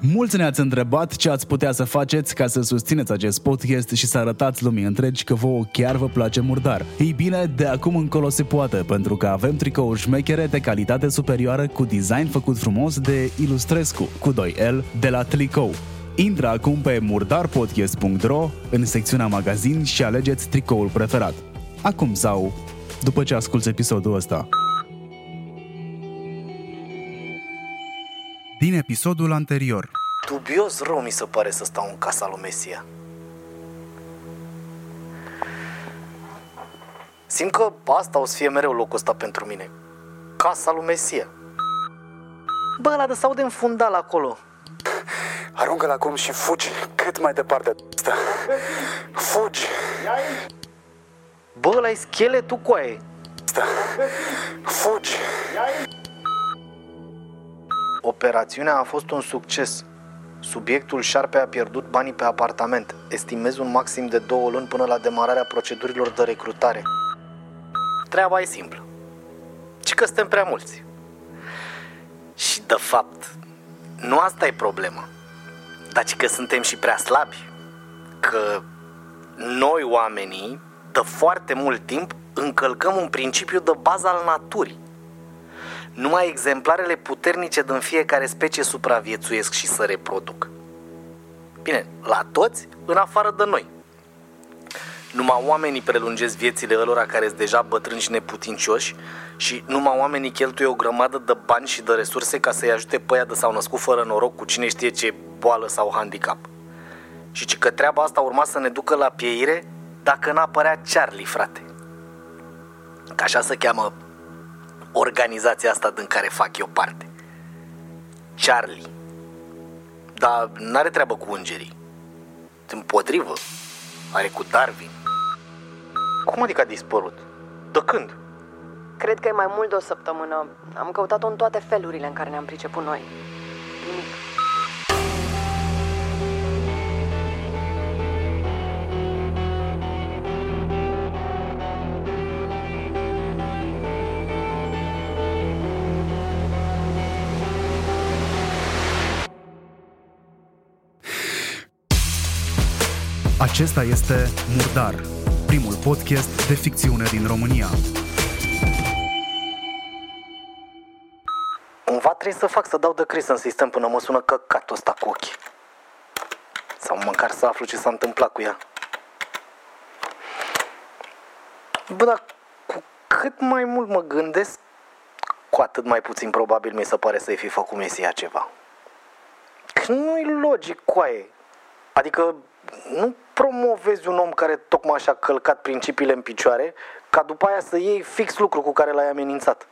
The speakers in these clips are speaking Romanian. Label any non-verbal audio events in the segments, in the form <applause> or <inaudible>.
Mulți ne-ați întrebat ce ați putea să faceți ca să susțineți acest podcast și să arătați lumii întregi că vouă chiar vă place murdar. Ei bine, de acum încolo se poate, pentru că avem tricouri șmechere de calitate superioară cu design făcut frumos de Ilustrescu, cu 2L, de la Tlicou. Intră acum pe murdarpodcast.ro în secțiunea magazin și alegeți tricoul preferat. Acum sau după ce asculti episodul ăsta. Din episodul anterior. Dubios rău mi se pare să stau în casa lui Mesia. Simt că asta o să fie mereu locul ăsta pentru mine. Casa lui Mesia. Bă, ăla de se aude în fundal acolo. Aruncă-l acum și fugi cât mai departe de asta. Fugi! Bă, ăla e scheletul cu aia. Asta. Fugi! Operațiunea a fost un succes. Subiectul șarpe a pierdut banii pe apartament. Estimez un maxim de două luni până la demararea procedurilor de recrutare. Treaba e simplă. Ci că suntem prea mulți. Și de fapt, nu asta e problema. Dar ci că suntem și prea slabi. Că noi oamenii, de foarte mult timp, încălcăm un principiu de bază al naturii. Numai exemplarele puternice din fiecare specie supraviețuiesc și se reproduc. Bine, la toți, în afară de noi. Numai oamenii prelungesc viețile ălora care sunt deja bătrâni și neputincioși și numai oamenii cheltuie o grămadă de bani și de resurse ca să-i ajute pe aia de s-au născut fără noroc cu cine știe ce boală sau handicap. Și ci că treaba asta urma să ne ducă la pieire dacă n-apărea Charlie, frate. Că așa se cheamă organizația asta din care fac eu parte. Charlie. Dar n-are treabă cu îngerii. Împotrivă, are cu Darwin. Cum adică a dispărut? De când? Cred că e mai mult de o săptămână. Am căutat-o în toate felurile în care ne-am priceput noi. Nimic. Acesta este Murdar, primul podcast de ficțiune din România. Cumva trebuie să fac să dau de cris în sistem până mă sună căcatul ăsta cu ochii. Sau măcar să aflu ce s-a întâmplat cu ea. Bă, dar cu cât mai mult mă gândesc, cu atât mai puțin probabil mi se pare să-i fi făcut Mesia ceva. Că nu-i logic, coaie. Adică nu promovezi un om care tocmai și-a călcat principiile în picioare, ca după aia să iei fix lucru cu care l-ai amenințat.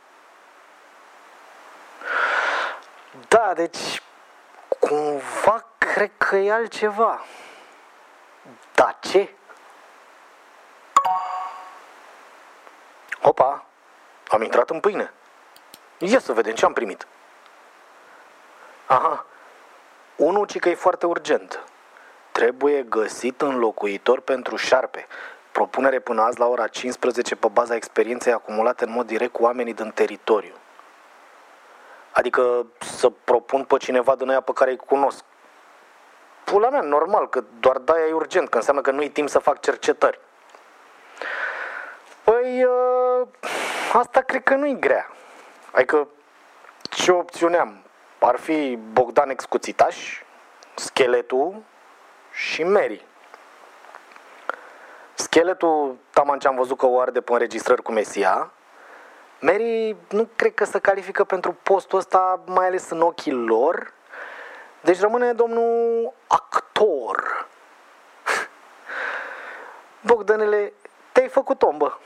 Da, deci cumva cred că e altceva. Da, ce? Opa, am intrat în pâine. Ia să vedem ce am primit. Aha, unul ci că e foarte urgent. Trebuie găsit înlocuitor pentru șarpe. Propunere până azi la ora 15 pe baza experienței acumulate în mod direct cu oamenii din teritoriu. Adică să propun pe cineva din aia pe care îi cunosc. Pula mea, normal, că doar da e urgent, că înseamnă că nu-i timp să fac cercetări. Păi, ă, asta cred că nu-i grea. Adică, ce opțiune am? Ar fi Bogdan Excuțitaș, Scheletul și Mary. Scheletul, taman ce am văzut că o arde pe înregistrări cu Mesia, Mary nu cred că se califică pentru postul ăsta, mai ales în ochii lor. Deci rămâne domnul actor. <laughs> Bogdanele, te-ai făcut om, bă.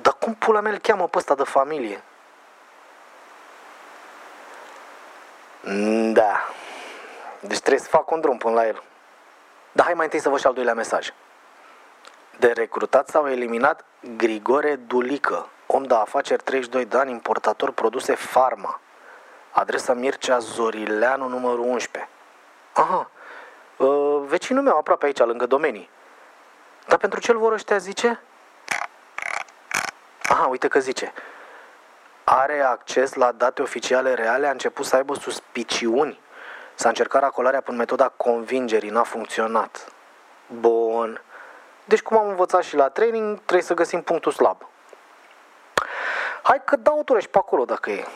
Dar cum pula mea îl cheamă pe ăsta de familie? Da. Deci trebuie să fac un drum până la el. Dar hai mai întâi să văd și al doilea mesaj. De recrutat sau eliminat Grigore Dulică, om de afaceri 32 de ani, importator produse Pharma. Adresa Mircea Zorileanu, numărul 11. Aha, uh, vecinul meu aproape aici, lângă domenii. Dar pentru ce-l vor ăștia zice? Aha, uite că zice. are acces la date oficiale reale, a început să aibă suspiciuni. S-a încercat racolarea prin metoda convingerii, n-a funcționat. Bun. Deci cum am învățat și la training, trebuie să găsim punctul slab. Hai că dau o și pe acolo dacă e.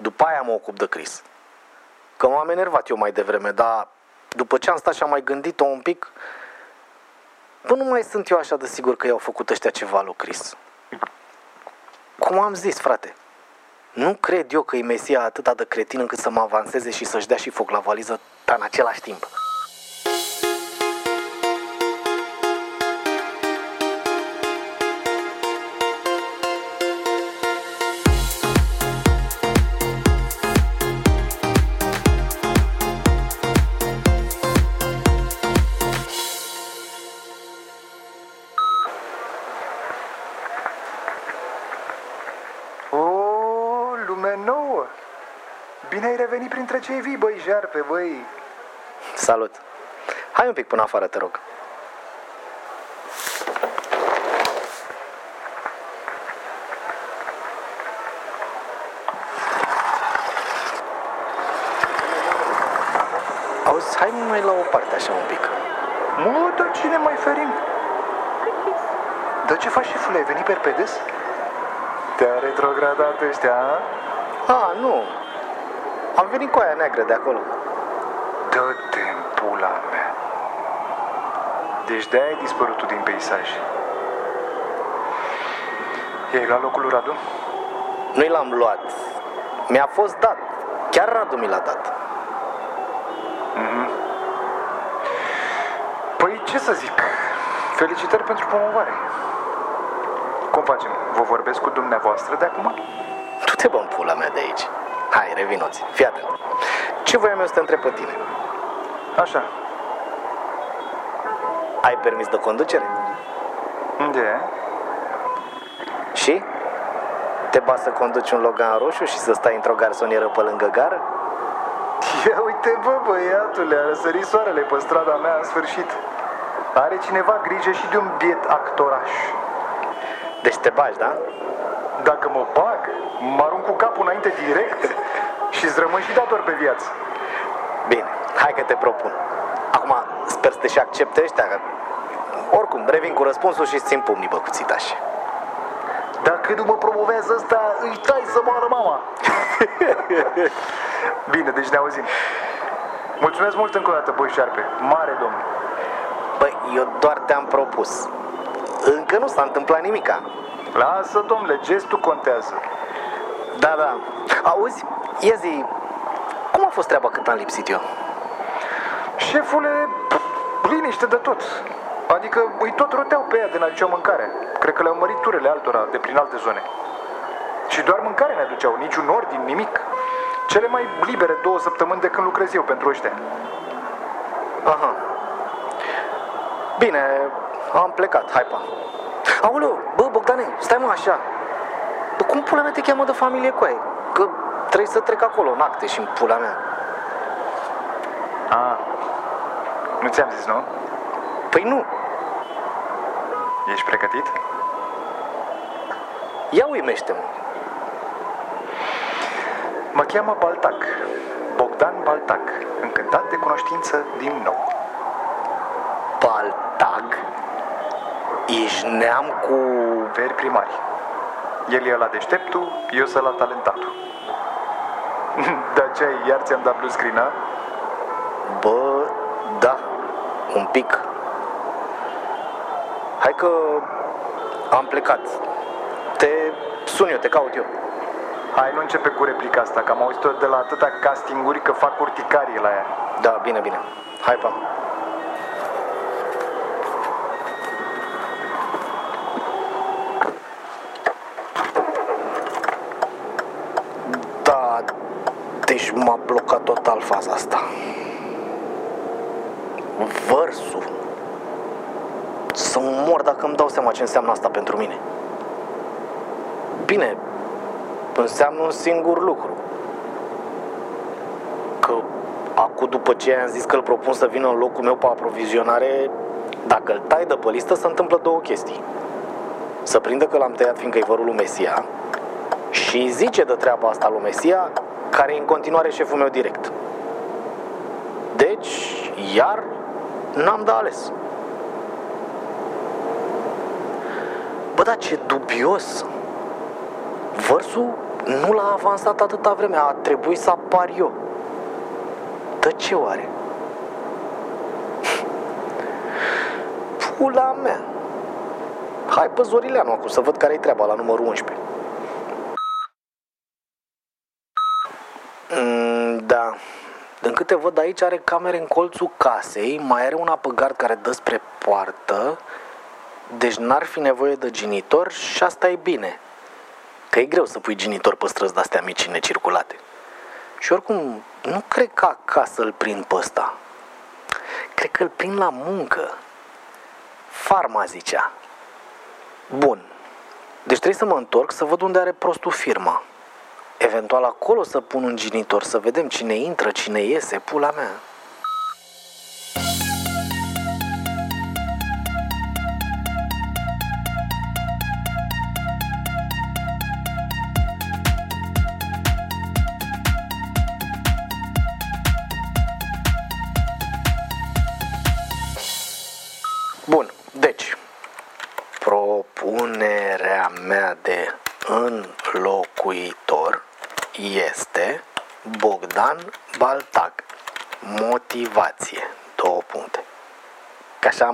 După aia mă ocup de Chris. Că m-am enervat eu mai devreme, dar după ce am stat și am mai gândit-o un pic, bă, nu mai sunt eu așa de sigur că i-au făcut ăștia ceva lui Chris. Cum am zis, frate, nu cred eu că e Mesia atât de cretin încât să mă avanseze și să-și dea și foc la valiză pe în același timp. Cei vii, băi, jarpe, băi! Salut! Hai un pic până afară, te rog. Auzi, hai mai la o parte așa un pic. Mă, dar cine mai ferim? Dar ce faci, șefule? Ai venit perpedes? Te-a retrogradat ăștia, a? A, nu. Am venit cu aia neagră de acolo. Dă-te în pula mea. Deci de-aia ai dispărut tu din peisaj. I-ai luat locul lui Radu? Nu-i l-am luat. Mi-a fost dat. Chiar Radu mi l-a dat. Păi ce să zic, felicitări pentru promovare. Cum facem? Vă vorbesc cu dumneavoastră de acum? Tu te bă în pula mea de aici. Hai, revinoți. Fii atent. Ce voiam eu să te întreb pe tine? Așa. Ai permis de conducere? Unde e? Și? Te ba să conduci un Logan roșu și să stai într-o garsonieră pe lângă gară? Ia uite bă, băiatule, a răsărit soarele pe strada mea în sfârșit. Are cineva grijă și de un biet actoraș. Deci te bagi, da? Dacă mă bag, mă arunc cu capul înainte direct și îți rămân și dator pe viață. Bine, hai că te propun. Acum, sper să te și accepte ăștia, că... Oricum, revin cu răspunsul și îți țin pumnii băcuțitași. Dacă nu mă promovează ăsta, îi tai să moară mama. <laughs> Bine, deci ne auzim. Mulțumesc mult încă o dată, băi șarpe. Mare domn. Băi, eu doar te-am propus. Încă nu s-a întâmplat nimica. Lasă, domnule, gestul contează. Da, da. Auzi, ia zi, cum a fost treaba cât am lipsit eu? Șefule, liniște de tot. Adică îi tot roteau pe ea de n-aduceau mâncare. Cred că le-au mărit turele altora de prin alte zone. Și doar mâncare ne aduceau, niciun ordin, nimic. Cele mai libere două săptămâni de când lucrez eu pentru ăștia. Aha. Bine, am plecat, hai pa. Aoleu, bă, Bogdane, stai mă așa. Bă, cum pula mea te cheamă de familie cu aia? Că trebuie să trec acolo în acte și în pula mea. A, nu ți-am zis, nu? Păi nu, Ești pregătit? ia uimește-mă. Mă cheamă Baltac, Bogdan Baltac, încântat de cunoștință din nou. Baltag? Ești neam cu... Veri primari. El e la deșteptul, eu sunt la talentatul. <laughs> Dar ce ai, iar ți-am dat blue screen, a? Bă, da, un pic. Hai că am plecat. Te sun eu, te caut eu. Hai, nu începe cu replica asta, că am auzit-o de la atâta castinguri că fac urticarie la ea. Da, bine, bine. Hai, pa. Da, deci m-a blocat total faza asta. Vărsul. Să mor dacă îmi dau seama ce înseamnă asta pentru mine. Bine, înseamnă un singur lucru. Că acum după ce am zis că îl propun să vină în locul meu pe aprovizionare, dacă îl tai de pe listă, se întâmplă două chestii. Să prindă că l-am tăiat fiindcă e vărul lui Mesia Și zice de treaba asta lui Mesia, care e în continuare șeful meu direct. Deci, iar n-am de ales. Bă, dar ce dubios! Vărsul nu l-a avansat atâta vreme, a trebuit să apar eu. Dă ce oare? Pula mea! Hai pe Zorileanu acum să văd care-i treaba la numărul 11. Mm, da. Din câte văd aici are camere în colțul casei, mai are una pe gard care dă spre poartă, deci n-ar fi nevoie de genitor și asta e bine. Că e greu să pui genitor pe străzi de-astea mici necirculate. Și oricum, nu cred că acasă îl prind pe ăsta. Cred că îl prind la muncă. Farma zicea. Bun. Deci trebuie să mă întorc să văd unde are prostul firma. Eventual acolo să pun un genitor, să vedem cine intră, cine iese, pula mea.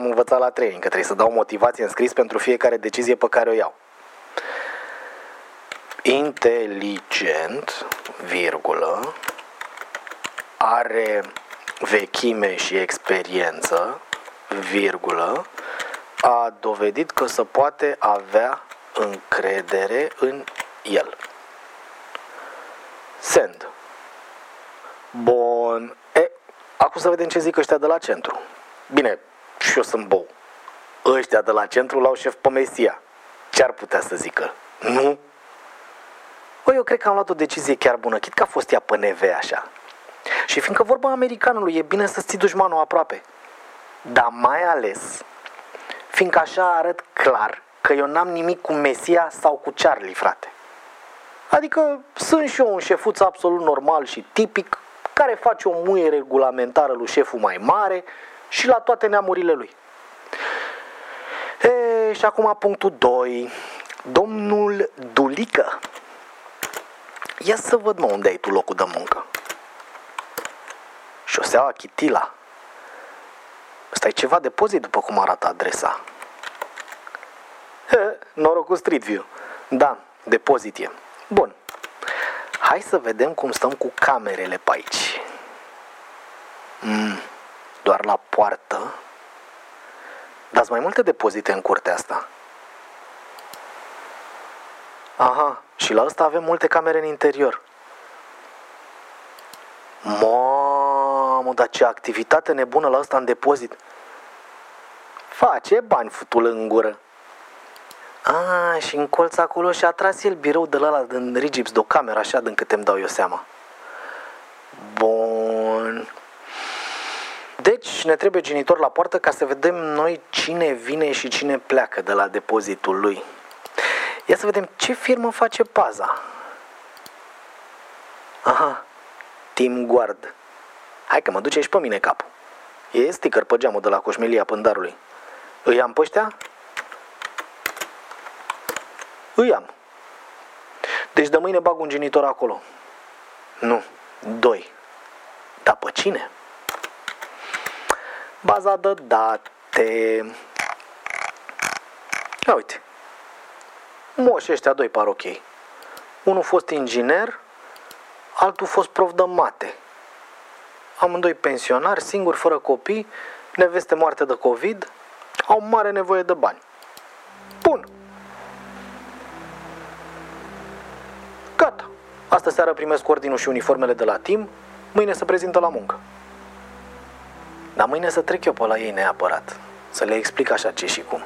Am învățat la training, că trebuie să dau motivație în scris pentru fiecare decizie pe care o iau. Inteligent, virgulă, are vechime și experiență, virgulă, a dovedit că se poate avea încredere în el. Send. Bun. E, acum să vedem ce zic ăștia de la centru. Bine, și eu sunt bou. Ăștia de la centru l-au șef pe Mesia. Ce ar putea să zică? Nu? Bă, eu cred că am luat o decizie chiar bună, chit că a fost ea pe NV așa. Și fiindcă vorba americanului, e bine să ții dușmanul aproape. Dar mai ales, fiindcă așa arăt clar că eu n-am nimic cu Mesia sau cu Charlie, frate. Adică sunt și eu un șefuț absolut normal și tipic, care face o muie regulamentară lui șeful mai mare și la toate neamurile lui. E, și acum punctul 2. Domnul Dulică. Ia să văd, mă, unde ai tu locul de muncă. Șoseaua Chitila. Ăsta e ceva depozit după cum arată adresa. He, noroc cu Street View. Da, depozit e. Bun. Hai să vedem cum stăm cu camerele pe aici. Mm, doar la poartă. Dați mai multe depozite în curtea asta. Aha, și la ăsta avem multe camere în interior. Mamă, dar ce activitate nebună la ăsta în depozit. Face bani futul în gură. A, și în colț acolo și-a tras el birou de la ăla din Rigips de o cameră, așa, din câte îmi dau eu seama. Bun. Deci ne trebuie genitor la poartă ca să vedem noi cine vine și cine pleacă de la depozitul lui. Ia să vedem ce firmă face paza. Aha, Team Guard. Hai că mă duce și pe mine capul. E sticker pe geamul de la coșmelia pândarului. Îi am pe ăștia? Îi am. Deci de mâine bag un genitor acolo. Nu, doi. Dar pe cine? Baza de date. Ia uite. Moși ăștia doi par ok. Unul fost inginer, altul fost prof de mate. Amândoi pensionari, singuri, fără copii, neveste moarte de COVID, au mare nevoie de bani. Bun. Gata. Astă seară primesc ordinul și uniformele de la timp, mâine se prezintă la muncă. Dar mâine să trec eu pe la ei neapărat, să le explic așa ce și cum.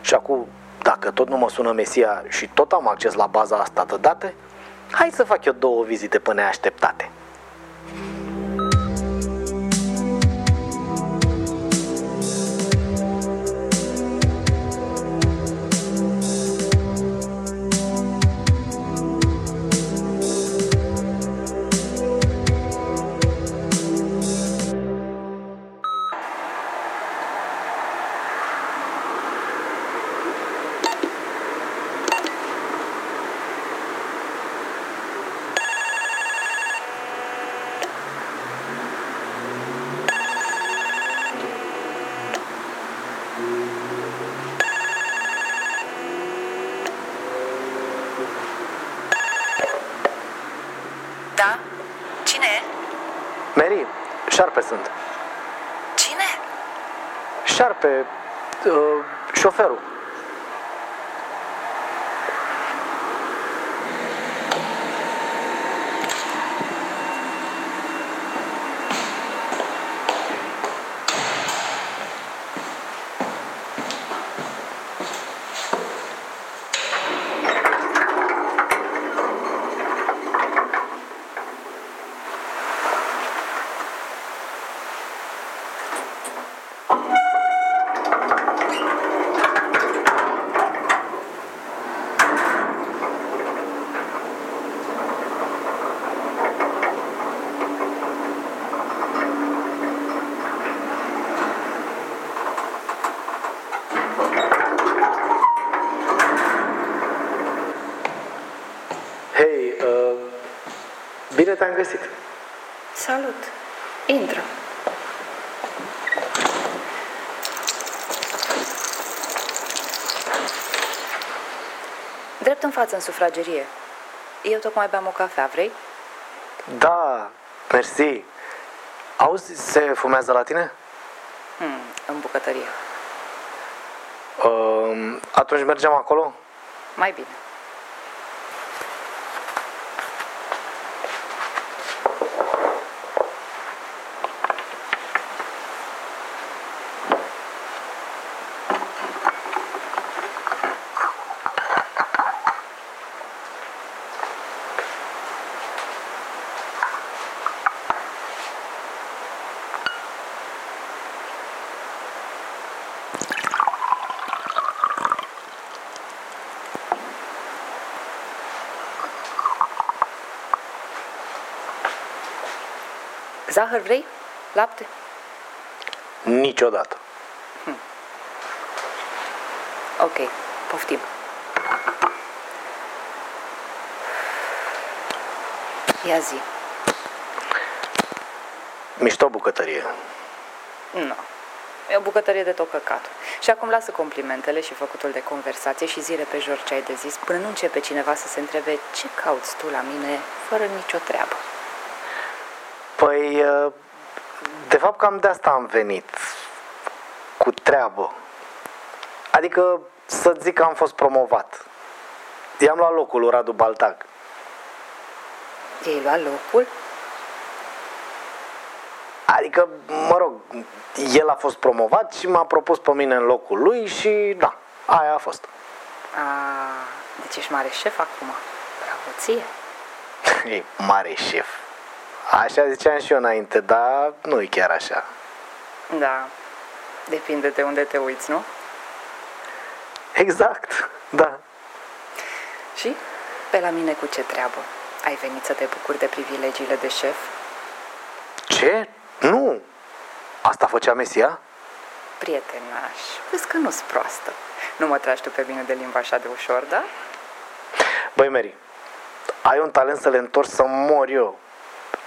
Și acum, dacă tot nu mă sună Mesia și tot am acces la baza asta de date, hai să fac eu două vizite pe neașteptate. Bine te-am găsit. Salut! Intră! Drept în față, în sufragerie. Eu tocmai beam o cafea, vrei? Da, mersi. Auzi, se fumează la tine? Hmm, în bucătărie. Uh, atunci mergem acolo? Mai bine. Zahăr vrei? Lapte? Niciodată. Ok, poftim. Ia zi. Mișto bucătărie. Nu. E o bucătărie de tot căcatul. Și acum lasă complimentele și făcutul de conversație și zi repejor ce ai de zis până nu începe cineva să se întrebe ce cauți tu la mine fără nicio treabă. Păi, uh, de fapt cam de asta am venit. Cu treabă. Adică să zic că am fost promovat. I-am luat locul lui Radu Baltac. Ei luat locul? Adică, mă rog, el a fost promovat și m-a propus pe mine în locul lui și da, aia a fost. A, deci ești mare șef acum. Bravo ție. <laughs> E mare șef. Așa ziceam și eu înainte, dar nu e chiar așa. Da. Depinde de unde te uiți, nu? Exact, da. Și pe la mine cu ce treabă? Ai venit să te bucuri de privilegiile de șef? Ce? Nu! Asta făcea Mesia? Prietenaș, vezi că nu-s proastă. Nu mă tragi tu pe mine de limba așa de ușor, da? Băi, Mary, ai un talent să le întorci să mor eu.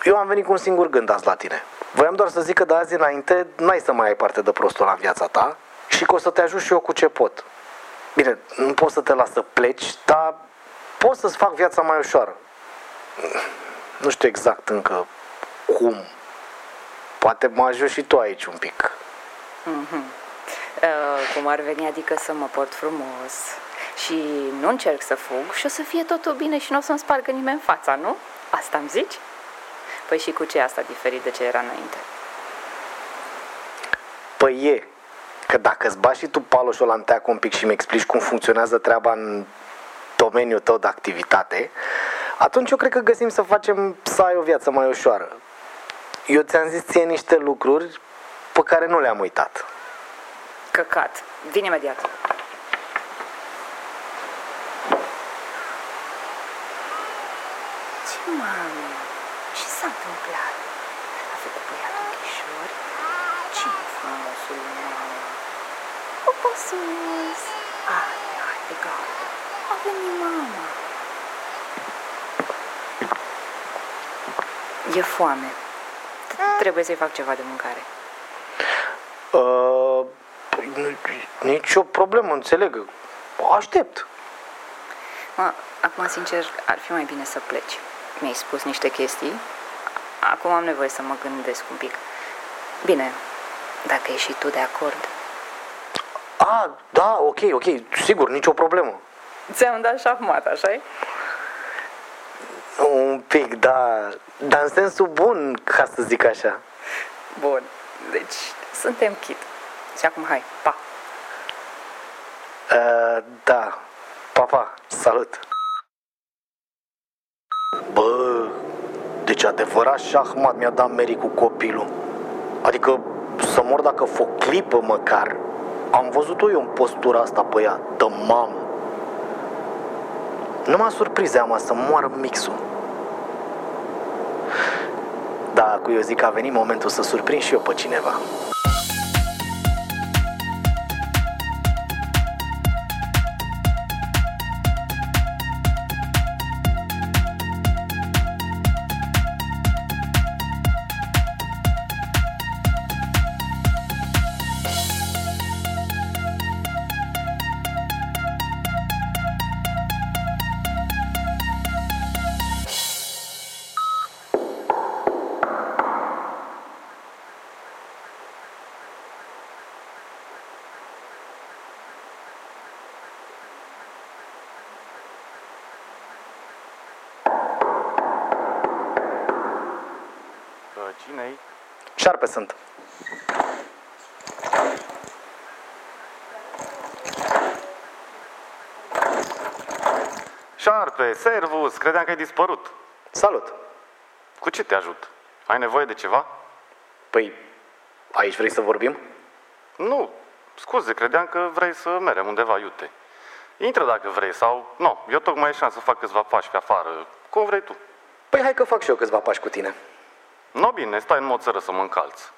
Eu am venit cu un singur gând azi la tine. Voiam doar să zic că de azi înainte n-ai să mai ai parte de prostul la viața ta și că o să te ajut și eu cu ce pot. Bine, nu pot să te las să pleci, dar pot să-ți fac viața mai ușoară. Nu știu exact încă cum. Poate mă ajut și tu aici un pic. Uh, cum ar veni, adică să mă port frumos și nu încerc să fug și o să fie totul bine și nu o să-mi spargă nimeni fața, nu? Asta îmi zici? Păi și cu ce e asta diferit de ce era înainte? Păi e că dacă îți bagi și tu paloșul la înteac un pic și mi explici cum funcționează treaba în domeniul tău de activitate, atunci eu cred că găsim să facem să ai o viață mai ușoară. Eu ți-am zis ție niște lucruri pe care nu le-am uitat. Căcat. Vin imediat. Ce mamă? Ce s-a întâmplat? A făcut băiatul ghișori? Cine e frumosul mamă? O sus. Ah, hai de gata. A venit mama. E foame. Trebuie să-i fac ceva de mâncare. Uh, păi, nu- nicio problemă, înțeleg. Aștept. Mă, acum, sincer, ar fi mai bine să pleci. Mi-ai spus niște chestii. Acum am nevoie să mă gândesc un pic. Bine, dacă ești și tu de acord. A, da, ok, ok, sigur, nicio problemă. Ți-am dat șahmat, așa -i? Un pic, da, dar în sensul bun, ca să zic așa. Bun, deci suntem chit. Și acum hai, pa! Uh, da, papa, salut. Bă, deci adevărat șahmat mi-a dat Mary cu copilul. Adică să mor dacă fă o clipă măcar. Am văzut-o eu în postura asta pe ea, de mamă. Nu m-a surprins ama să moară mixul. Da, cu eu zic că a venit momentul să surprind și eu pe cineva. Șarpe, servus, credeam că ai dispărut. Salut. Cu ce te ajut? Ai nevoie de ceva? Păi, aici vrei să vorbim? Nu, scuze, credeam că vrei să merem undeva iute. Intră dacă vrei sau... Nu, eu tocmai ieșeam să fac câțiva pași pe afară. Cum vrei tu. Păi hai că fac și eu câțiva pași cu tine. Nu, bine, stai în moțără să mă încalți.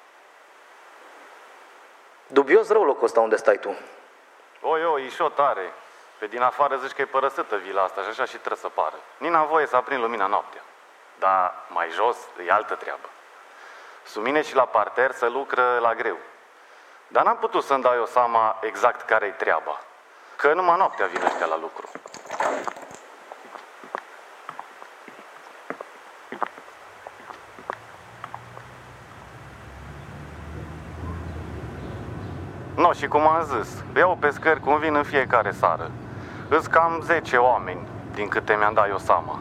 Dubios rău locul ăsta unde stai tu. Oi, oi, e și o tare. Pe din afară zici că e părăsită vila asta și așa și trebuie să pară. Nici n-am voie să aprind lumina noaptea. Dar mai jos e altă treabă. Su mine și la parter să lucră la greu. Dar n-am putut să-mi dau eu seama exact care-i treaba. Că numai noaptea vin ăștia la lucru. No, și cum am zis, iau pescări cum vin în fiecare sară. Îs cam 10 oameni, din câte mi-am dat eu seama.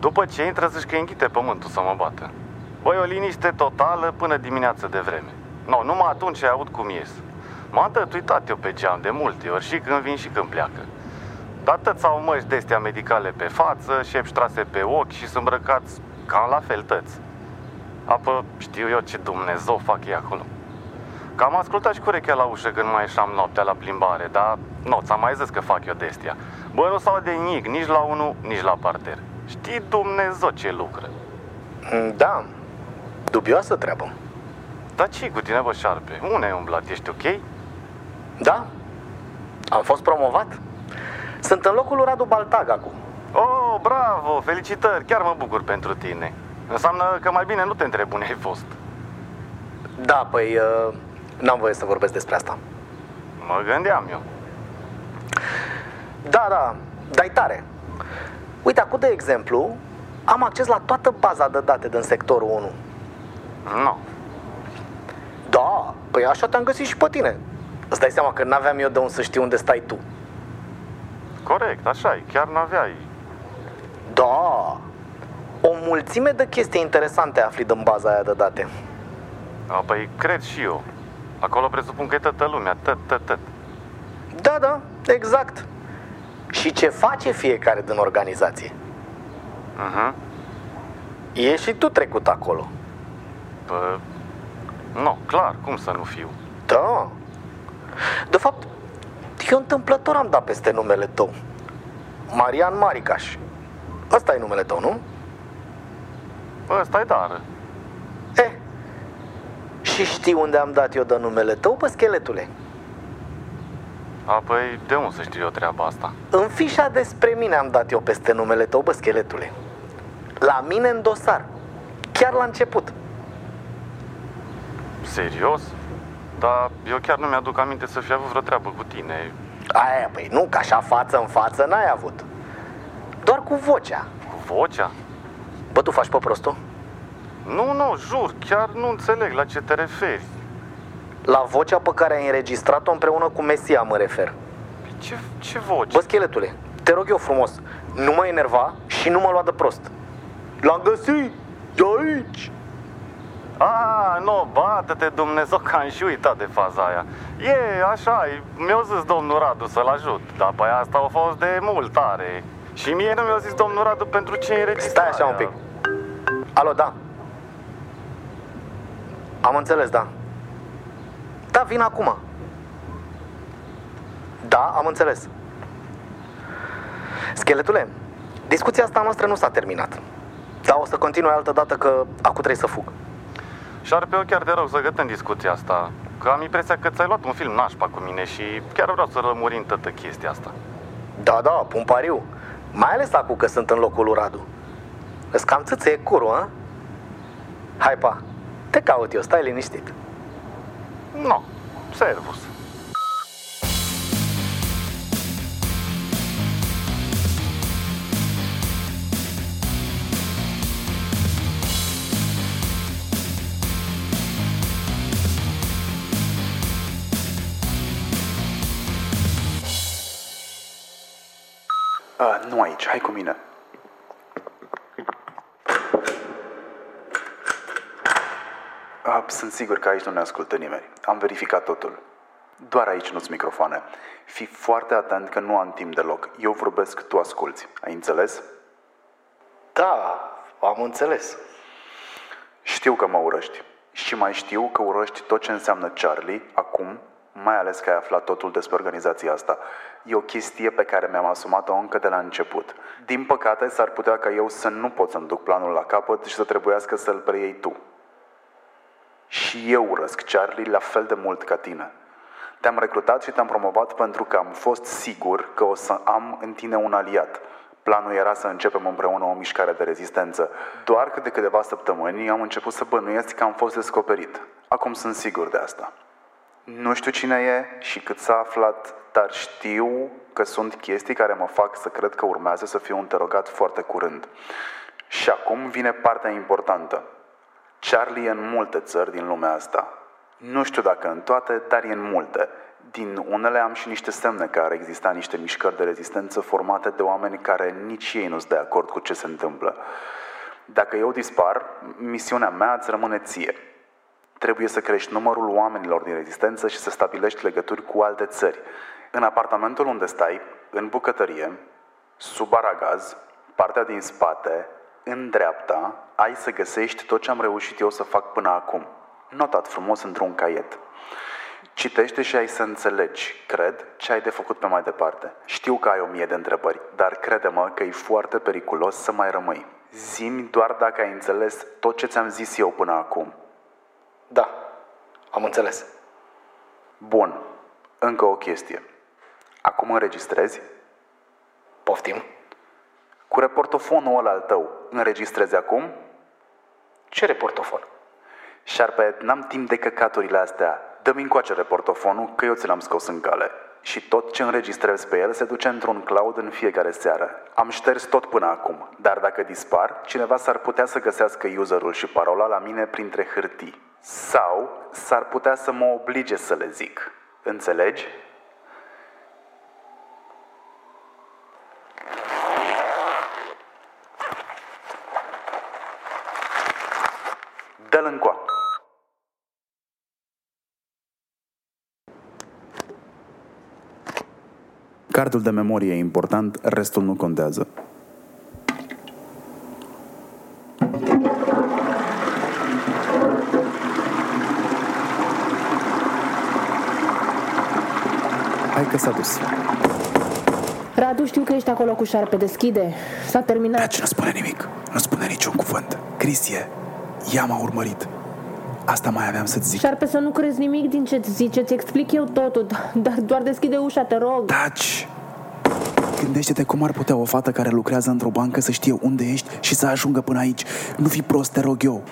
După ce intră, zici că înghite pământul să mă bată. Băi, o liniște totală până dimineață de vreme. No, numai atunci ai aud cum ies. M-am tătuitat eu pe geam de multe ori, și când vin și când pleacă. Dar tăți au măști de medicale pe față, șepși ștrase pe ochi și sunt îmbrăcați cam la fel tăți. Apă, știu eu ce Dumnezeu fac ei acolo. Că am ascultat și cu urechea la ușă când mai ieșeam noaptea la plimbare, dar nu, ți-am mai zis că fac eu destia. Bă, nu s-au de nimic, nici la unul, nici la parter. Știi Dumnezeu ce lucră. Mm, Da, dubioasă treabă. Dar ce cu tine, bă, șarpe? Unde ai umblat? Ești ok? Da, am fost promovat. Sunt în locul lui Radu Baltag acum. Oh, bravo, felicitări, chiar mă bucur pentru tine. Înseamnă că mai bine nu te întreb unde ai fost. Da, păi, uh, n-am voie să vorbesc despre asta. Mă gândeam eu. Da, da, dai tare. Uite, acum, de exemplu, am acces la toată baza de date din sectorul 1. Nu. Da, păi așa te-am găsit și pe tine. Îți dai seama că n-aveam eu de unde să știu unde stai tu. Corect, așa e, chiar n-aveai. Da, o mulțime de chestii interesante afli din baza aia de date. A, păi cred și eu. Acolo presupun că e toată lumea, tot, tot, tot. Da, da, exact. Și ce face fiecare din organizație. Mhm. E și tu trecut acolo. Pă... Nu, clar, cum să nu fiu? Da. De fapt, eu întâmplător am dat peste numele tău. Marian Maricaș. Ăsta e numele tău, nu? Bă, ăsta e dar. Eh. Și știi unde am dat eu de numele tău, pe scheletule? A, păi de unde să știu eu treaba asta? În fișa despre mine am dat eu peste numele tău, bă, scheletule. La mine în dosar. Chiar la început. Serios? Dar eu chiar nu mi-aduc aminte să fi avut vreo treabă cu tine. Aia, păi nu, că așa față în față n-ai avut. Doar cu vocea. Cu vocea? Bă, tu faci pe prostul? Nu, nu, jur, chiar nu înțeleg la ce te referi. La vocea pe care ai înregistrat-o împreună cu Mesia mă refer. Ce, ce voce? Bă, scheletule, te rog eu frumos, nu mă enerva și nu mă lua de prost. L-am găsit! De aici! A, nu, bată-te Dumnezeu că am și uitat de faza aia. E, așa, mi-a zis domnul Radu să-l ajut, dar pe asta a fost de mult tare. Și mie nu mi-a zis domnul Radu pentru ce înregistrarea. Stai așa un pic. Alo, da. Am înțeles, da. Da, vin acum. Da, am înțeles. Scheletule, discuția asta noastră nu s-a terminat. Dar o să continui altă dată că acum trebuie să fug. Șarpe, eu chiar te rog să gătăm discuția asta. Că am impresia că ți-ai luat un film nașpa cu mine și chiar vreau să rămurim toată chestia asta. Da, da, pun pariu. Mai ales acum că sunt în locul lui Radu. Îți cam țâțe curul, a? Hai, pa. Te caut eu, stai liniștit. Nu, no, servus. A, nu aici, hai cu mine. A, sunt sigur că aici nu ne ascultă nimeni. Am verificat totul. Doar aici nu-ți microfoane. Fii foarte atent că nu am timp deloc. Eu vorbesc, tu asculți. Ai înțeles? Da, am înțeles. Știu că mă urăști. Și mai știu că urăști tot ce înseamnă Charlie, acum, mai ales că ai aflat totul despre organizația asta. E o chestie pe care mi-am asumat-o încă de la început. Din păcate, s-ar putea ca eu să nu pot să-mi duc planul la capăt și să trebuiască să-l preiei tu. Și eu urăsc Charlie la fel de mult ca tine. Te-am recrutat și te-am promovat pentru că am fost sigur că o să am în tine un aliat. Planul era să începem împreună o mișcare de rezistență. Doar că de câteva săptămâni am început să bănuiesc că am fost descoperit. Acum sunt sigur de asta. Nu știu cine e și cât s-a aflat, dar știu că sunt chestii care mă fac să cred că urmează să fiu interogat foarte curând. Și acum vine partea importantă. Charlie e în multe țări din lumea asta. Nu știu dacă în toate, dar e în multe. Din unele am și niște semne că ar exista niște mișcări de rezistență formate de oameni care nici ei nu sunt de acord cu ce se întâmplă. Dacă eu dispar, misiunea mea îți rămâne ție. Trebuie să crești numărul oamenilor din rezistență și să stabilești legături cu alte țări. În apartamentul unde stai, în bucătărie, sub aragaz, partea din spate, în dreapta, ai să găsești tot ce am reușit eu să fac până acum. Notat frumos într-un caiet. Citește și ai să înțelegi, cred, ce ai de făcut pe mai departe. Știu că ai o mie de întrebări, dar crede-mă că e foarte periculos să mai rămâi. Zimi doar dacă ai înțeles tot ce ți-am zis eu până acum. Da, am înțeles. Bun, încă o chestie. Acum înregistrezi? Poftim? Cu reportofonul ăla al tău, înregistrezi acum? Ce reportofon? Șarpe, n-am timp de căcaturile astea. Dă-mi încoace reportofonul, că eu ți l-am scos în cale. Și tot ce înregistrez pe el se duce într-un cloud în fiecare seară. Am șters tot până acum, dar dacă dispar, cineva s-ar putea să găsească userul și parola la mine printre hârtii. Sau s-ar putea să mă oblige să le zic. Înțelegi? Cardul de memorie e important, restul nu contează. Hai că s-a dus. Radu, știu că ești acolo cu șarpe, deschide. S-a terminat. Taci, nu spune nimic. Nu spune niciun cuvânt. Crisie, ea m-a urmărit. Asta mai aveam să-ți zic. Șarpe, să nu crezi nimic din ce-ți zice, ți explic eu totul, dar doar deschide ușa, te rog. Taci! Gândește-te cum ar putea o fată care lucrează într-o bancă să știe unde ești și să ajungă până aici. Nu fi prost, te rog eu.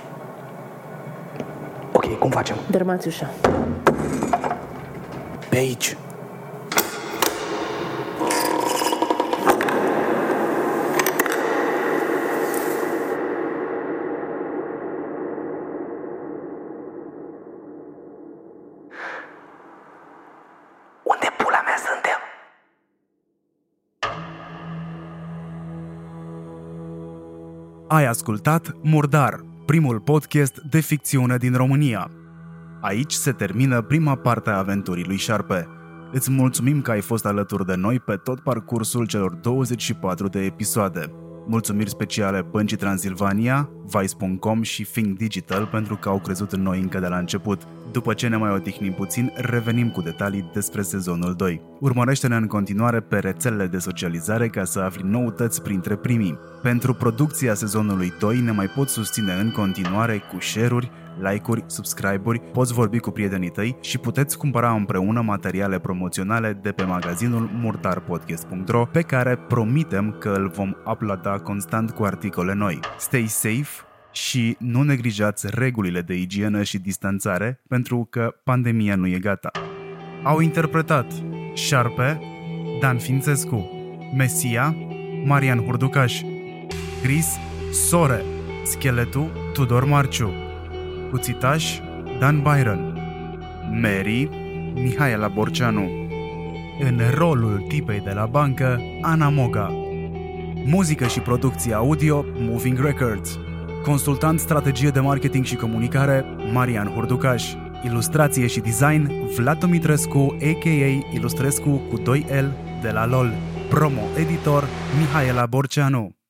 Ok, cum facem? Dărmați ușa. Pe aici. Ai ascultat Murdar, primul podcast de ficțiune din România. Aici se termină prima parte a aventurii lui Șarpe. Îți mulțumim că ai fost alături de noi pe tot parcursul celor 24 de episoade. Mulțumiri speciale Băncii Transilvania, Vice.com și Think Digital pentru că au crezut în noi încă de la început. După ce ne mai odihnim puțin, revenim cu detalii despre sezonul 2. Urmărește-ne în continuare pe rețelele de socializare ca să afli noutăți printre primii. Pentru producția sezonului 2 ne mai poți susține în continuare cu share-uri, like-uri, subscribe-uri, poți vorbi cu prietenii tăi și puteți cumpăra împreună materiale promoționale de pe magazinul murdarpodcast.ro pe care promitem că îl vom uploada constant cu articole noi. Stay safe și nu neglijați regulile de igienă și distanțare pentru că pandemia nu e gata. Au interpretat Șarpe, Dan Fințescu, Mesia, Marian Hurducaș, Chris, Sore, Scheletul, Tudor Marciu, Cuțitaș, Dan Byron, Mary, Mihaela Borceanu, în rolul tipei de la bancă, Ana Moga, muzică și producție audio, Moving Records, consultant strategie de marketing și comunicare, Marian Hurducaș, ilustrație și design, Vlad Dumitrescu, a.k.a. Ilustrescu cu 2L de la LOL, promo editor, Mihaela Borceanu.